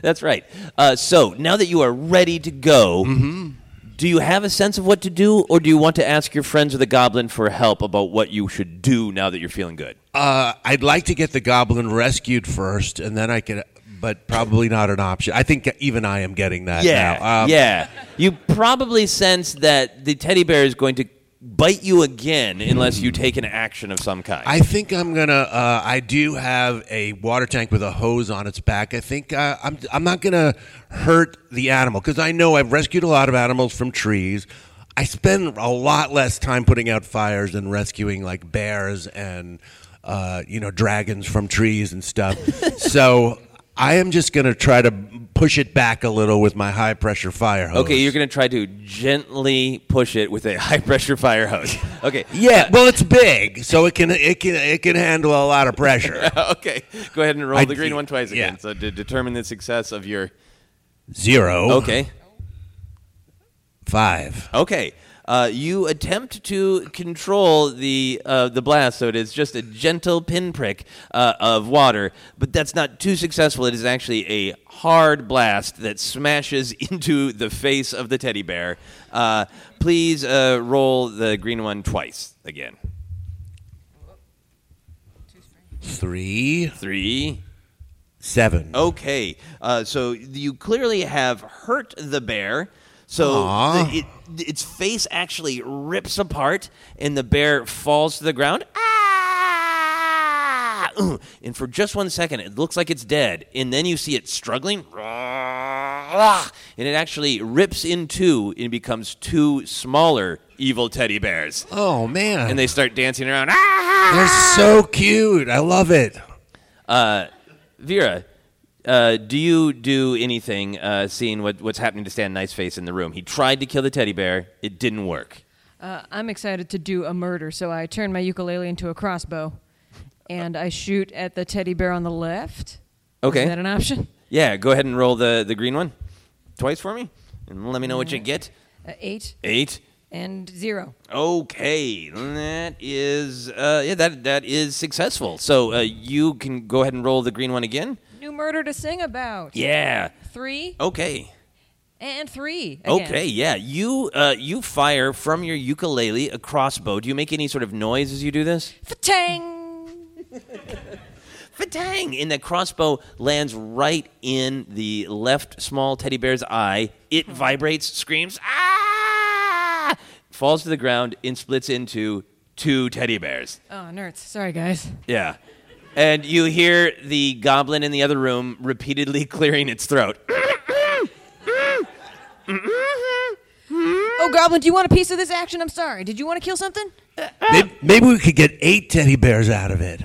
That's right. Uh, so now that you are ready to go, Mm-hmm. Do you have a sense of what to do, or do you want to ask your friends or the goblin for help about what you should do now that you're feeling good? Uh, I'd like to get the goblin rescued first, and then I could. But probably not an option. I think even I am getting that Yeah, now. Um, yeah. You probably sense that the teddy bear is going to bite you again unless you take an action of some kind. I think I'm gonna. Uh, I do have a water tank with a hose on its back. I think uh, I'm. I'm not gonna hurt the animal because I know I've rescued a lot of animals from trees. I spend a lot less time putting out fires than rescuing like bears and uh, you know dragons from trees and stuff. so I am just gonna try to push it back a little with my high pressure fire hose. okay, you're going to try to gently push it with a high pressure fire hose. Okay. Yeah, uh, well, it's big, so it can it can it can handle a lot of pressure. okay. Go ahead and roll I- the green one twice again. yeah. So to determine the success of your. Zero. Okay. Five. Okay. Uh, you attempt to control the uh, the blast, so it is just a gentle pinprick uh, of water, but that's not too successful. It is actually a hard blast that smashes into the face of the teddy bear. Uh, please uh, roll the green one twice again. Three. Three. Seven. Okay, uh, so you clearly have hurt the bear. So the, it, its face actually rips apart, and the bear falls to the ground. Ah! And for just one second, it looks like it's dead, and then you see it struggling, and it actually rips in two and becomes two smaller evil teddy bears, Oh man. and they start dancing around. Ah! They're so cute. I love it. Vera, uh, do you do anything uh, seeing what, what's happening to Stan Nice Face in the room? He tried to kill the teddy bear. It didn't work. Uh, I'm excited to do a murder, so I turn my ukulele into a crossbow, and I shoot at the teddy bear on the left. Okay. Is that an option? Yeah, go ahead and roll the, the green one twice for me, and let me know what you get. Uh, eight Eight. and zero. Okay, that is uh, yeah that that is successful. So uh, you can go ahead and roll the green one again. New murder to sing about. Yeah. Three Okay. and three. Again. Okay. Yeah. You uh, you fire from your ukulele a crossbow. Do you make any sort of noise as you do this? Fatang! Fatang! And the crossbow lands right in the left small teddy bear's eye. It vibrates, screams, ah! Falls to the ground and splits into two teddy bears. Oh, nerds. Sorry, guys. Yeah. And you hear the goblin in the other room repeatedly clearing its throat. Oh, Goblin, do you want a piece of this action? I'm sorry. Did you want to kill something? Maybe, maybe we could get eight teddy bears out of it.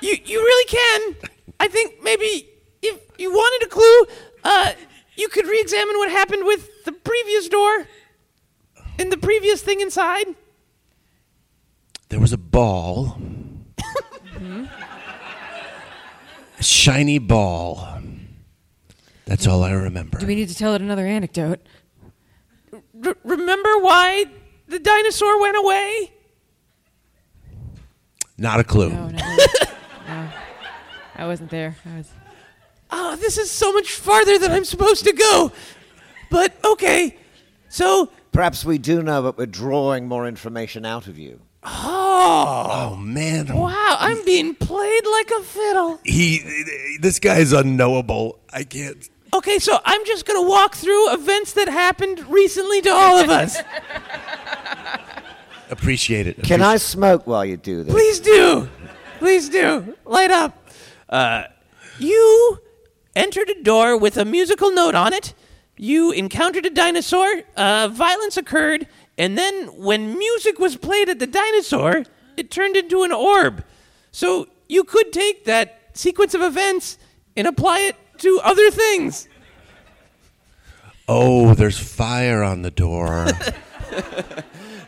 You you really can. I think maybe if you wanted a clue, uh, you could re-examine what happened with the previous door and the previous thing inside. There was a ball. A shiny ball. That's all I remember. Do we need to tell it another anecdote? R- remember why the dinosaur went away? Not a clue. No, no. no. I wasn't there. I was. Oh, this is so much farther than I'm supposed to go. But okay, so Perhaps we do know, but we're drawing more information out of you. Oh Oh man, wow, I'm being played like a fiddle. he, this guy's unknowable. I can't. Okay, so I'm just gonna walk through events that happened recently to all of us. Appreciate it. Can I smoke while you do this? Please do. Please do. Light up. Uh, you entered a door with a musical note on it. You encountered a dinosaur. Uh, violence occurred. And then, when music was played at the dinosaur, it turned into an orb. So, you could take that sequence of events and apply it to other things. Oh, there's fire on the door.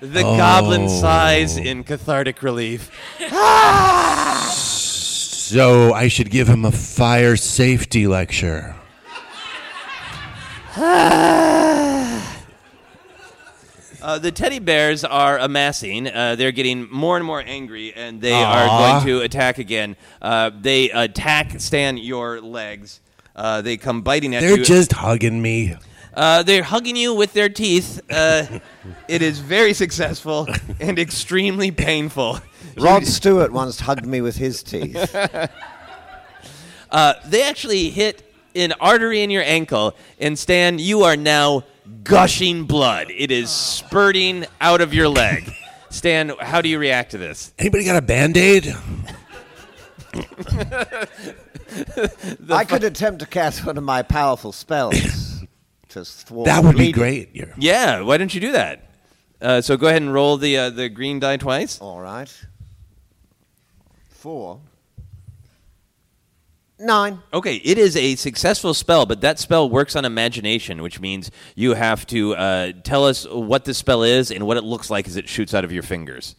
The goblin oh. sighs in cathartic relief. so I should give him a fire safety lecture. Uh, the teddy bears are amassing. Uh, they're getting more and more angry, and they Aw. are going to attack again. Uh, they attack Stan your legs. Uh, they come biting at you. They're just hugging me. Uh, they're hugging you with their teeth. Uh, it is very successful and extremely painful. Rod Stewart once hugged me with his teeth. Uh, they actually hit an artery in your ankle, and Stan, you are now gushing blood. It is spurting out of your leg. Stan, how do you react to this? Anybody got a band aid? I could attempt to cast one of my powerful spells to thwart That would be bleeding. great. You're- Yeah, why don't you do that? Uh, so go ahead and roll the uh, the green die twice. All right. Four. Nine. Okay, it is a successful spell, but that spell works on imagination, which means you have to uh, tell us what the spell is and what it looks like as it shoots out of your fingers.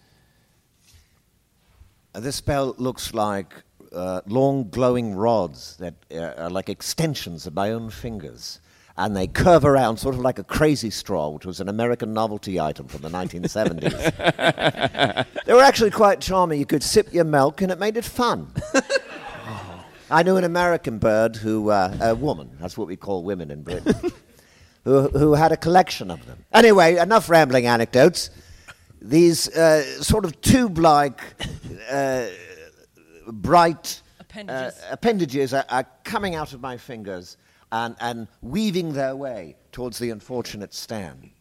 Uh, This spell looks like uh, long glowing rods that uh, are like extensions of my own fingers. And they curve around sort of like a crazy straw, which was an American novelty item from the 1970s. they were actually quite charming. You could sip your milk and it made it fun. I knew an American bird who, uh, a woman, that's what we call women in Britain, who, who had a collection of them. Anyway, enough rambling anecdotes. These uh, sort of tube like, uh, bright Appendages. Uh, appendages are, are coming out of my fingers and, and weaving their way towards the unfortunate Stan.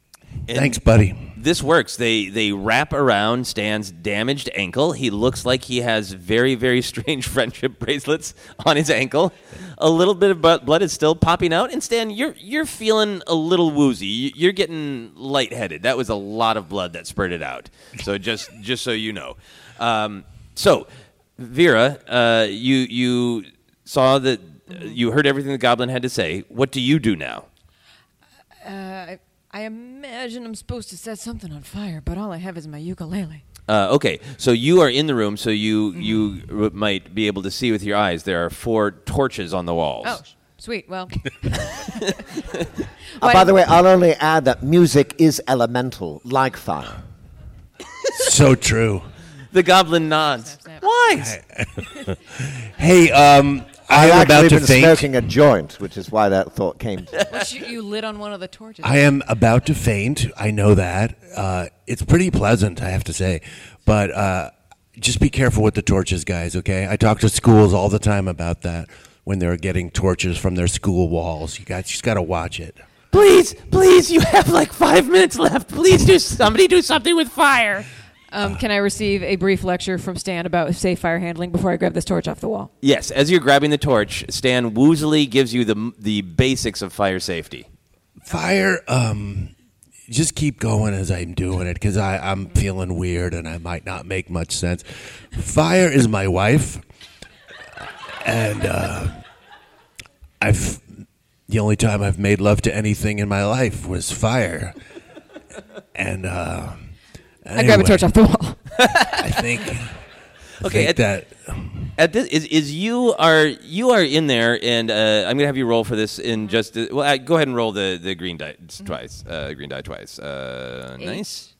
And Thanks, buddy. This works. They they wrap around Stan's damaged ankle. He looks like he has very very strange friendship bracelets on his ankle. A little bit of blood is still popping out, and Stan, you're you're feeling a little woozy. You- You're getting lightheaded. That was a lot of blood that spurted out. So just just so you know. Um, so, Vera, uh, you you saw that. You heard everything the goblin had to say. What do you do now? Uh, I, I imagine I'm supposed to set something on fire, but all I have is my ukulele. Uh, okay, so you are in the room, so you you r- might be able to see with your eyes. There are four torches on the walls. Oh, sh- sweet. Well, Uh, by the way, I'll only add that music is elemental, like fire. So true. The goblin nods. Snap, snap. Why? Hey, um, I've I'm about actually to been faint. smoking a joint, which is why that thought came to me. You, you lit on one of the torches. I am about to faint. I know that. Uh, it's pretty pleasant, I have to say. But uh, just be careful with the torches, guys, okay? I talk to schools all the time about that when they're getting torches from their school walls. You guys just got to watch it. Please, please, you have like five minutes left. Please do somebody do something with fire. Um, can I receive a brief lecture from Stan about safe fire handling before I grab this torch off the wall? Yes, as you're grabbing the torch, Stan woozily gives you the the basics of fire safety. Fire, um, just keep going as I'm doing it because I'm feeling weird and I might not make much sense. Fire is my wife, and uh, I've the only time I've made love to anything in my life was fire. And uh, I grab a torch off the wall. I think. I Okay, think at- that At this, is, is you are you are in there, and uh, I'm gonna have you roll for this in just. uh, well, uh, go ahead and roll the, the green die twice. Uh, green die twice. Uh, nice.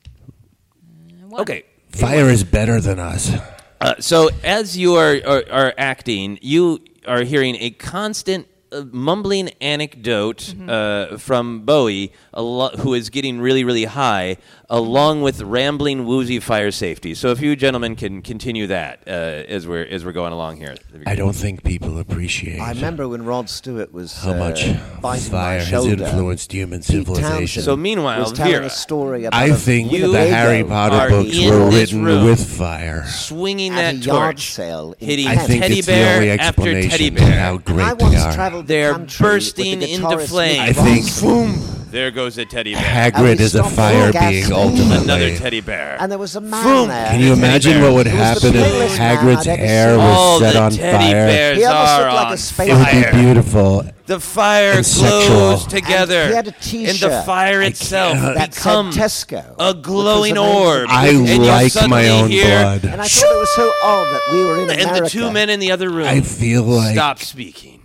One. Okay. fire is better than us. Uh, so as you are, are are acting, you are hearing a constant uh, mumbling anecdote uh, from Bowie, a lo- who is getting really really high, along with rambling woozy fire safety. So if you gentlemen can continue that uh, as we're as we're going along here. I don't think people appreciate I remember when Rod Stewart was how uh, much biting fire my has shoulder. influenced human Pete civilization. Townshend So meanwhile, was telling Vera, a story about I a think You the Harry Potter books were written with fire. swinging at that a yard torch, sale hitting I Kent. think teddy it's the bear only after explanation teddy to bear. how great I they once are. traveled the They're bursting the into guitarist flame. I think- Boswell. There goes a teddy bear. Hagrid is a fire being ultimately. Another teddy bear. And there was a man Boom. there. Can you imagine what would It was the happen if Hagrid's I'd ever hair seen. was All set the on teddy fire? bears He almost are looked like on a space It would fire. be beautiful. The fire And glows together, And he had a and the T-shirt fire itself cannot- that said becomes Tesco, a which glowing was amazing. orb. I and you like suddenly my own hear, blood. And I thought it was so odd that we were in America. And the two men in the other room I feel like stop speaking.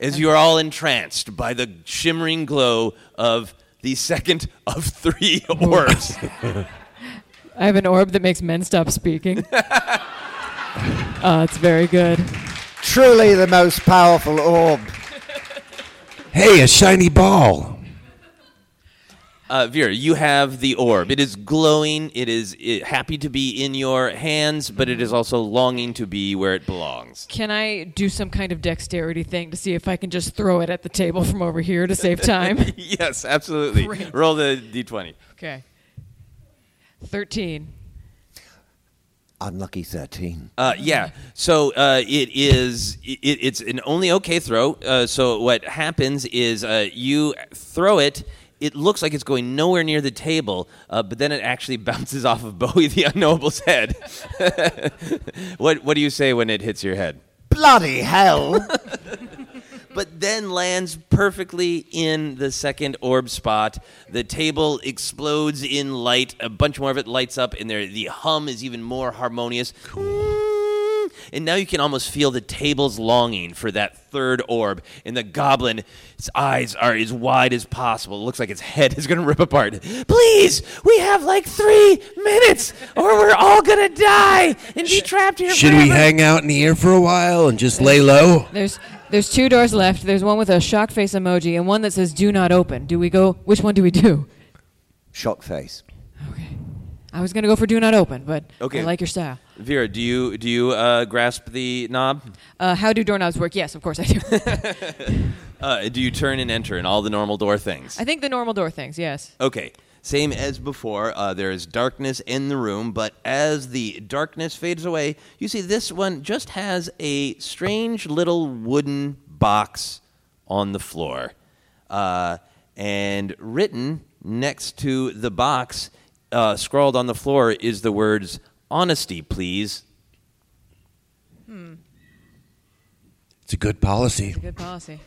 As you are all entranced by the shimmering glow of the second of three orbs. I have an orb that makes men stop speaking. uh, it's very good. Truly the most powerful orb. Hey, a shiny ball. Uh, Vera, you have the orb. It is glowing. It is it, happy to be in your hands, but it is also longing to be where it belongs. Can I do some kind of dexterity thing to see if I can just throw it at the table from over here to save time? yes, absolutely. Great. Roll the d20. okay. 13. Unlucky 13. Uh, yeah. So uh, it is. It, it's an only okay throw. Uh, so what happens is uh, you throw it. It looks like it's going nowhere near the table, uh, but then it actually bounces off of Bowie the Unknowable's head. what What do you say when it hits your head? Bloody hell! but then lands perfectly in the second orb spot. The table explodes in light. A bunch more of it lights up, and there the hum is even more harmonious. And now you can almost feel the table's longing for that third orb. And the goblin's eyes are as wide as possible. It looks like its head is going to rip apart. Please, we have like three minutes, or we're all going to die and be trapped here Should we hang out in here for a while and just lay low? There's there's two doors left. There's one with a shock face emoji and one that says "Do not open." Do we go? Which one do we do? Shock face. Okay. I was gonna go for "Do not open," but Okay. I like your style. Vera, do you do you uh, grasp the knob? Uh, how do doorknobs work? Yes, of course I do. Uh, do you turn and enter and all the normal door things? I think the normal door things. Yes. Okay. Same as before, uh, there is darkness in the room, but as the darkness fades away, you see this one just has a strange little wooden box on the floor. Uh, and written next to the box, uh, scrawled on the floor, is the words, Honesty, please. It's a good policy. It's a Good policy.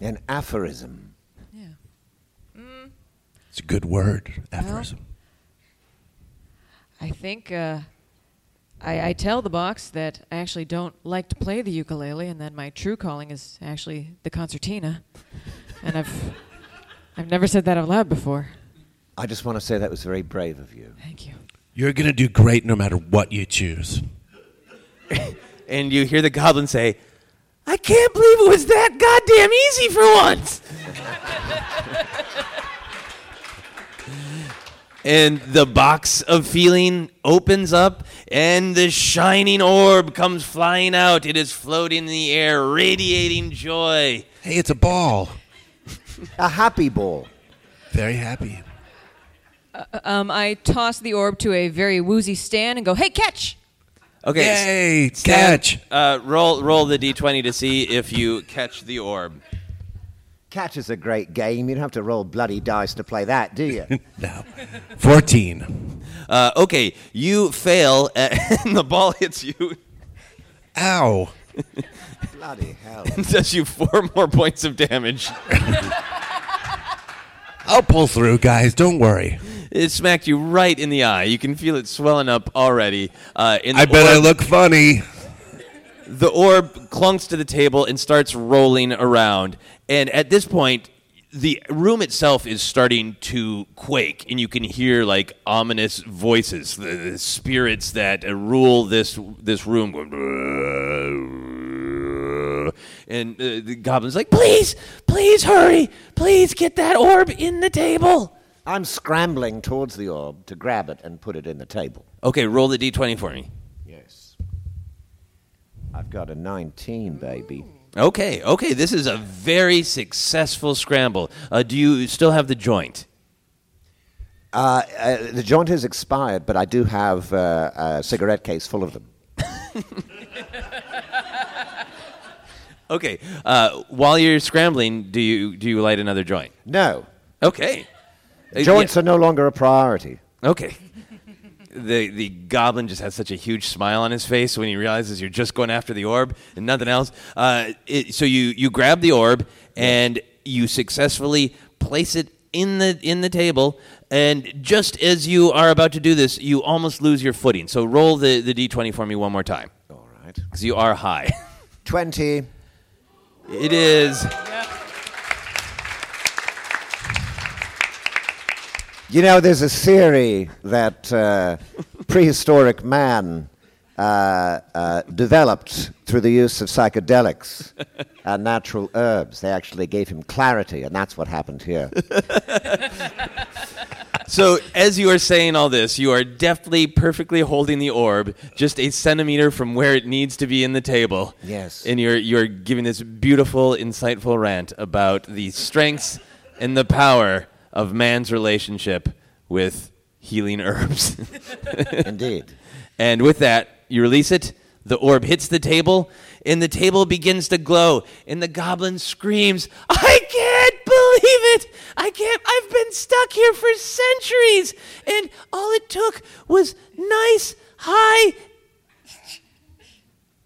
An aphorism. Yeah. It's a good word. Aphorism. I think uh, I, I tell the box that I actually don't like to play the ukulele, and that my true calling is actually the concertina. and I've I've never said that out loud before. I just want to say that was very brave of you. Thank you. You're going to do great no matter what you choose. And you hear the goblin say, I can't believe it was that goddamn easy for once. and the box of feeling opens up, and the shining orb comes flying out. It is floating in the air, radiating joy. Hey, it's a ball. A happy ball. Very happy. Um, I toss the orb to a very woozy Stan and go, "Hey, catch!" Okay, Yay, Stan, catch. Uh, roll, roll the d20 to see if you catch the orb. Catch is a great game. You don't have to roll bloody dice to play that, do you? No. 14. Uh, okay, you fail, and the ball hits you. Ow. bloody hell. and does you four more points of damage. I'll pull through, guys. Don't worry. It smacked you right in the eye. You can feel it swelling up already. Uh, and the I bet I look funny. The orb clunks to the table and starts rolling around. And at this point, the room itself is starting to quake, and you can hear like ominous voices, the, the spirits that uh, rule this this room. And uh, the goblin's like, "Please, please hurry! Please get that orb in the table." I'm scrambling towards the orb to grab it and put it in the table. Okay, roll the d20 for me. Yes. I've got a 19, baby. Okay, okay, this is a very successful scramble. Uh, do you still have the joint? Uh, uh, the joint has expired, but I do have uh, a cigarette case full of them. Okay, uh, while you're scrambling, do you do you light another joint? No, Okay, Uh, joints are no longer a priority. okay. The the goblin just has such a huge smile on his face when he realizes you're just going after the orb and nothing else. Uh, it, so you you grab the orb and you successfully place it in the in the table. And just as you are about to do this, you almost lose your footing. So roll the, the d20 for me one more time, All right. because you are high. 20. It is. You know, there's a theory that uh, prehistoric man uh, uh, developed through the use of psychedelics and natural herbs. They actually gave him clarity, and that's what happened here. So, as you are saying all this, you are deftly, perfectly holding the orb just a centimeter from where it needs to be in the table. Yes. And you're, you're giving this beautiful, insightful rant about the strengths and the power of man's relationship with healing herbs. Indeed. and with that, you release it, the orb hits the table, and the table begins to glow, and the goblin screams, I can't believe it! I can't, I've been stuck here for centuries, and all it took was nice, high,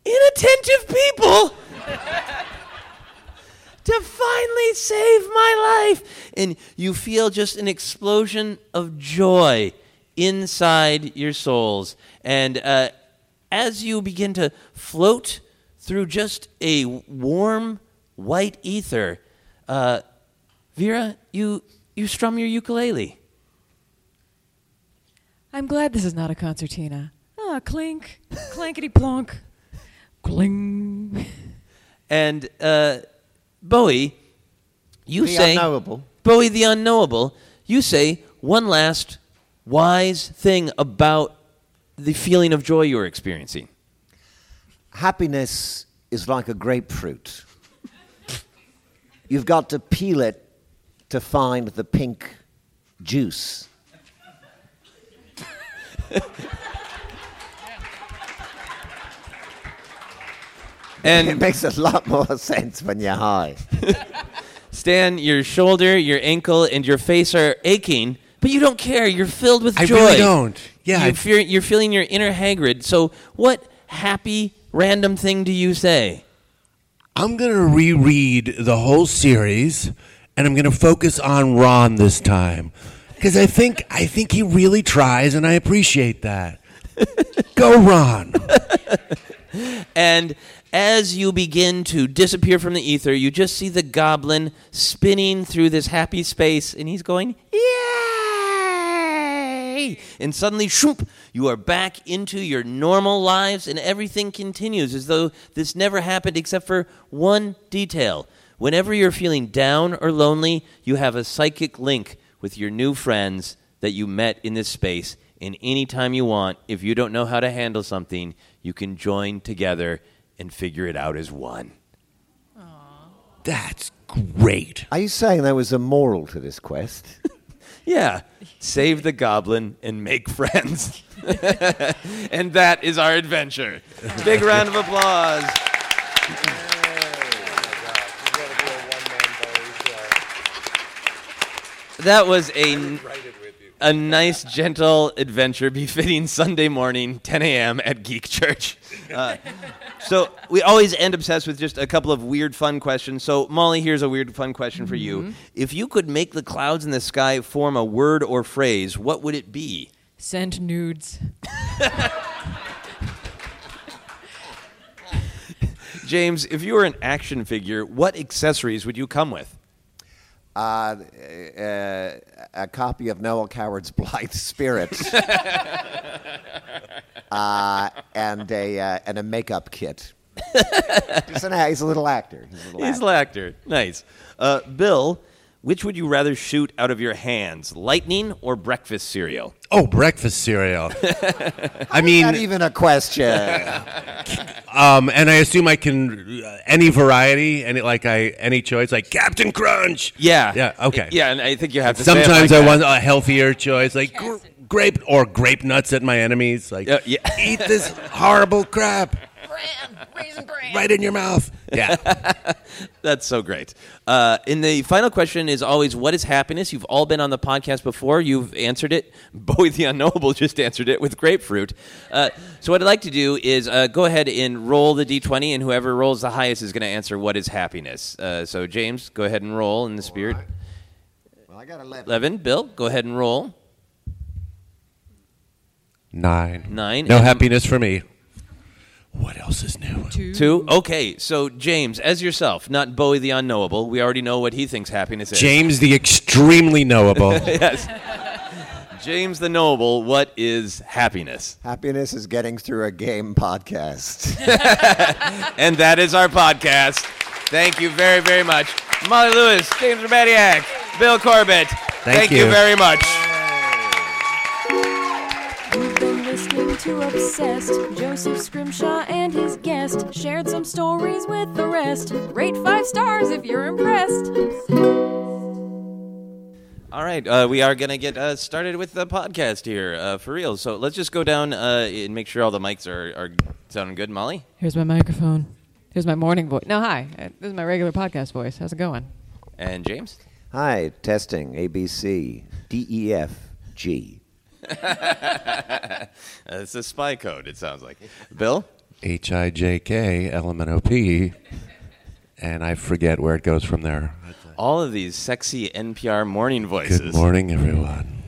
inattentive people to finally save my life. And you feel just an explosion of joy inside your souls. And uh, as you begin to float through just a warm white ether, uh, Vera, you, you strum your ukulele. I'm glad this is not a concertina. Ah, clink, clankety plonk, cling. And uh, Bowie, you The say unknowable. Bowie the unknowable. You say one last wise thing about the feeling of joy you're experiencing. Happiness is like a grapefruit. You've got to peel it to find the pink juice. It makes a lot more sense when you're high. Stan, your shoulder, your ankle, and your face are aching, but you don't care. You're filled with I joy. really don't. Yeah, you're, I- fear, you're feeling your inner Hagrid. So, what happy random thing do you say? I'm going to reread the whole series, and I'm going to focus on Ron this time because I think I think he really tries, and I appreciate that. Go, Ron. And as you begin to disappear from the ether, you just see the goblin spinning through this happy space, and he's going, Yay! And suddenly, shoop, you are back into your normal lives, and everything continues as though this never happened except for one detail. Whenever you're feeling down or lonely, you have a psychic link with your new friends that you met in this space. And anytime you want, if you don't know how to handle something, you can join together and figure it out as one. That's great. Are you saying there was a moral to this quest? Yeah, save the goblin and make friends. and that is our adventure. Big round of applause. That was a, a nice, gentle adventure befitting Sunday morning, 10 a.m. at Geek Church. Uh, so we always end obsessed with just a couple of weird, fun questions. So Molly, here's a weird, fun question for you: If you could make the clouds in the sky form a word or phrase, what would it be? Send nudes. James, if you were an action figure, what accessories would you come with? Uh, uh, a copy of Noel Coward's Blithe Spirit. uh, and, a, uh, and a makeup kit. he's, an, he's a little actor. He's a little He's actor. an actor. Nice. Uh, Bill, which would you rather shoot out of your hands, lightning or breakfast cereal? Oh, breakfast cereal. I mean, Not even a question. um, and I assume I can uh, any variety, any like I any choice, like Captain Crunch. Yeah. Yeah. Okay. Yeah, and I think you have to. say it Sometimes like I that. want a healthier choice, like gr- grape or grape nuts at my enemies. Like, Uh, yeah. eat this horrible crap right in your mouth. Yeah. That's so great. Uh, and the final question is always, what is happiness? You've all been on the podcast before. You've answered it. Bowie the Unknowable just answered it with grapefruit. Uh, so what I'd like to do is uh, go ahead and roll the d20, and whoever rolls the highest is going to answer what is happiness. Uh, so James, go ahead and roll in the spirit. well, I got 11. Eleven. Bill, go ahead and roll. Nine. Nine. No And- happiness for me. What else is new? Two. Two. Okay, so James, as yourself, not Bowie the Unknowable. We already know what he thinks happiness is. James the extremely knowable. yes. James the Noble, what is happiness? Happiness is getting through a game podcast. And that is our podcast. Thank you very, very much. Molly Lewis, James Urbaniak, Bill Corbett. Thank you you. very much. Obsessed. Joseph Scrimshaw and his guest shared some stories with the rest. Rate five stars if you're impressed. All right, uh, we are going to get uh, started with the podcast here uh, for real. So let's just go down uh, and make sure all the mics are, are sounding good. Molly? Here's my microphone. Here's my morning voice. No, hi. Uh, This is my regular podcast voice. How's it going? And James? Hi, testing ABC, D E F G. It's a spy code, it sounds like. Bill? H I J K L M N O P, and I forget where it goes from there. All of these sexy NPR morning voices. Good morning, everyone.